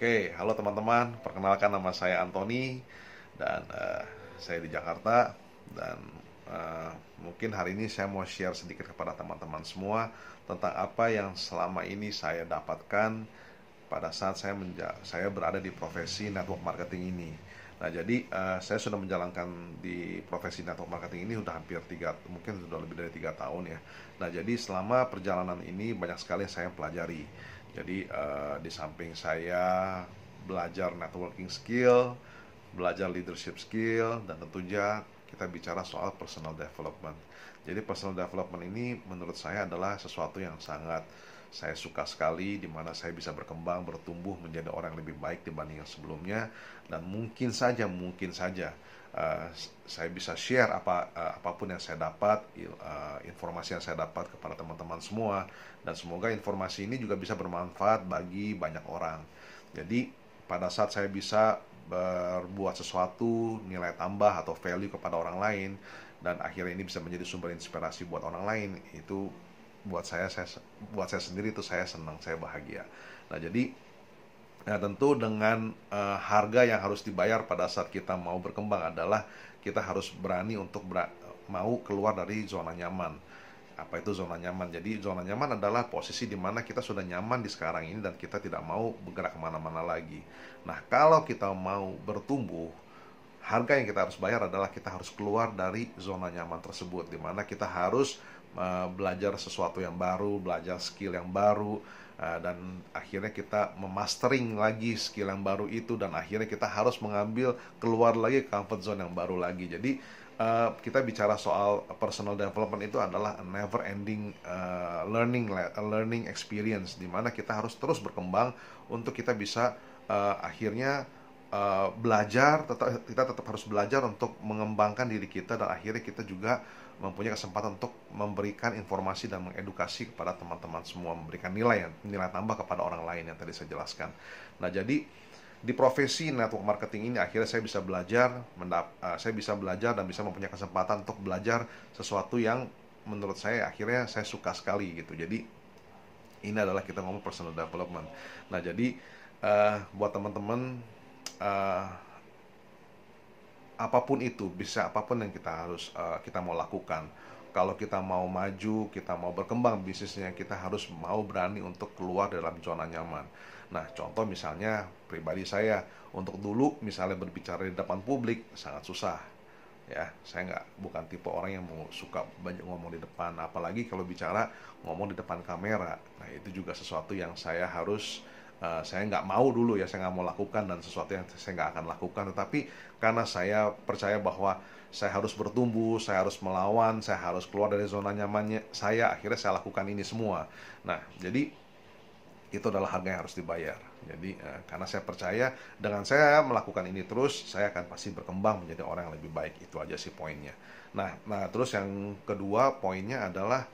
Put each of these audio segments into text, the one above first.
Oke, halo teman-teman. Perkenalkan nama saya Anthony dan uh, saya di Jakarta dan uh, mungkin hari ini saya mau share sedikit kepada teman-teman semua tentang apa yang selama ini saya dapatkan pada saat saya menja saya berada di profesi network marketing ini. Nah, jadi uh, saya sudah menjalankan di profesi network marketing ini sudah hampir tiga, mungkin sudah lebih dari tiga tahun ya. Nah, jadi selama perjalanan ini banyak sekali yang saya pelajari. Jadi uh, di samping saya belajar networking skill, belajar leadership skill, dan tentunya kita bicara soal personal development. Jadi personal development ini menurut saya adalah sesuatu yang sangat saya suka sekali di mana saya bisa berkembang, bertumbuh menjadi orang yang lebih baik dibanding yang sebelumnya dan mungkin saja mungkin saja uh, saya bisa share apa uh, apa pun yang saya dapat uh, informasi yang saya dapat kepada teman-teman semua dan semoga informasi ini juga bisa bermanfaat bagi banyak orang. Jadi pada saat saya bisa berbuat sesuatu nilai tambah atau value kepada orang lain dan akhirnya ini bisa menjadi sumber inspirasi buat orang lain itu buat saya saya buat saya sendiri itu saya senang saya bahagia. Nah jadi nah tentu dengan uh, harga yang harus dibayar pada saat kita mau berkembang adalah kita harus berani untuk ber mau keluar dari zona nyaman. Apa itu zona nyaman? Jadi zona nyaman adalah posisi di mana kita sudah nyaman di sekarang ini dan kita tidak mau bergerak ke mana-mana lagi. Nah kalau kita mau bertumbuh harga yang kita harus bayar adalah kita harus keluar dari zona nyaman tersebut di mana kita harus uh, belajar sesuatu yang baru, belajar skill yang baru, uh, dan akhirnya kita memastering lagi skill yang baru itu dan akhirnya kita harus mengambil keluar lagi comfort zone yang baru lagi. Jadi uh, kita bicara soal personal development itu adalah never ending learning learning experience di mana kita harus terus berkembang untuk kita bisa akhirnya belajar kita tetap harus belajar untuk mengembangkan diri kita dan akhirnya kita juga mempunyai kesempatan untuk memberikan informasi dan mengedukasi kepada teman-teman semua, memberikan nilai nilai tambah kepada orang lain yang tadi saya jelaskan. Nah, jadi di profesi network marketing ini akhirnya saya bisa belajar, mendap, uh, saya bisa belajar dan bisa mempunyai kesempatan untuk belajar sesuatu yang menurut saya akhirnya saya suka sekali gitu. Jadi ini adalah kita ngomong personal development. Nah, jadi uh, buat teman-teman uh, apa pun itu bisa apa pun yang kita harus uh, kita mau lakukan. Kalau kita mau maju kita mau berkembang bisnisnya kita harus mau berani untuk keluar dalam zona nyaman. Nah contoh misalnya pribadi saya untuk dulu misalnya berbicara di depan publik sangat susah ya. Saya nggak bukan tipe orang yang mau suka banyak ngomong di depan apalagi kalau bicara ngomong di depan kamera. Nah itu juga sesuatu yang saya harus uh, saya nggak mau dulu ya saya nggak mau lakukan dan sesuatu yang saya nggak akan lakukan. Tetapi karena saya percaya bahwa saya harus bertumbuh saya harus melawan saya harus keluar dari zona nyamannya saya akhirnya saya lakukan ini semua. Nah jadi itu adalah harga yang harus dibayar. Jadi uh, karena saya percaya dengan saya melakukan ini terus saya akan pasti berkembang menjadi orang yang lebih baik. Itu aja sih poinnya. Nah nah terus yang kedua poinnya adalah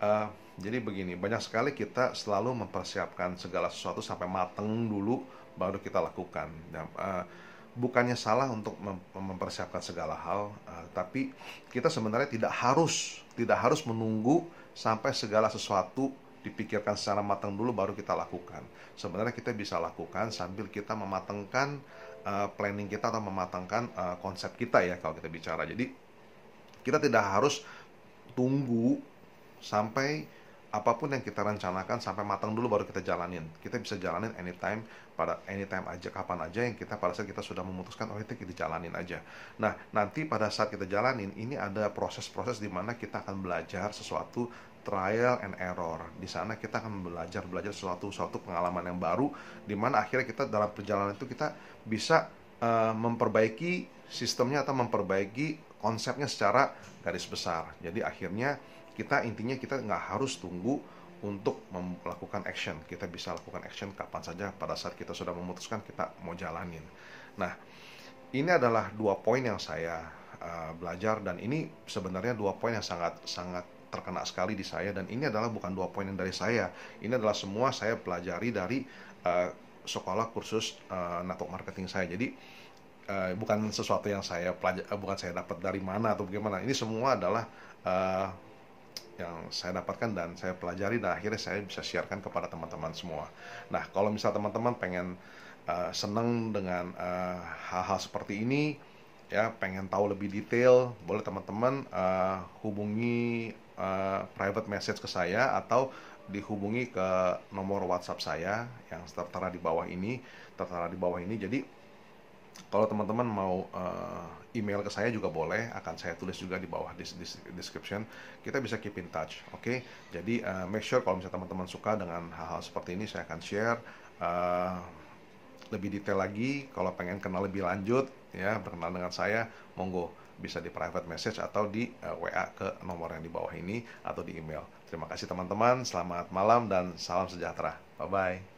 uh, jadi begini, banyak sekali kita selalu mempersiapkan segala sesuatu sampai mateng dulu baru kita lakukan. Dan, uh, bukannya salah untuk mem mempersiapkan segala hal, uh, tapi kita sebenarnya tidak harus tidak harus menunggu sampai segala sesuatu dipikirkan secara matang dulu baru kita lakukan. Sebenarnya kita bisa lakukan sambil kita mematangkan uh, planning kita atau mematangkan uh, konsep kita ya kalau kita bicara. Jadi kita tidak harus tunggu sampai apa pun yang kita rencanakan sampai matang dulu baru kita jalanin. Kita bisa jalanin anytime pada anytime aja kapan aja yang kita pada saat kita sudah memutuskan oh itu kita jalanin aja. Nah, nanti pada saat kita jalanin ini ada proses-proses di mana kita akan belajar sesuatu trial and error. Di sana kita akan belajar belajar sesuatu suatu pengalaman yang baru di mana akhirnya kita dalam perjalanan itu kita bisa uh, memperbaiki sistemnya atau memperbaiki konsepnya secara garis besar. Jadi akhirnya kita intinya kita nggak harus tunggu untuk melakukan action. Kita bisa lakukan action kapan saja. Pada saat kita sudah memutuskan kita mau jalanin. Nah ini adalah dua poin yang saya uh, belajar dan ini sebenarnya dua poin yang sangat sangat terkena sekali di saya dan ini adalah bukan dua poin yang dari saya. Ini adalah semua saya pelajari dari uh, sekolah kursus uh, network marketing saya. Jadi uh, bukan sesuatu yang saya pelajari uh, bukan saya dapat dari mana atau bagaimana. Ini semua adalah uh, yang saya dapatkan dan saya pelajari dan akhirnya saya bisa siarkan kepada teman-teman semua. Nah, kalau misal teman-teman pengen uh, seneng dengan hal-hal uh, seperti ini ya pengen tahu lebih detail boleh teman-teman uh, hubungi uh, private message ke saya atau dihubungi ke nomor WhatsApp saya yang tertera di bawah ini tertera di bawah ini jadi kalau teman-teman mau uh, email ke saya juga boleh akan saya tulis juga di bawah di, di description kita bisa keep in touch oke okay? jadi uh, make sure kalau misalnya teman-teman suka dengan hal-hal seperti ini saya akan share uh, lebih detail lagi kalau pengen kenal lebih lanjut ya berkenal dengan saya monggo bisa di private message atau di uh, WA ke nomor yang di bawah ini atau di email. Terima kasih teman-teman, selamat malam dan salam sejahtera. Bye bye.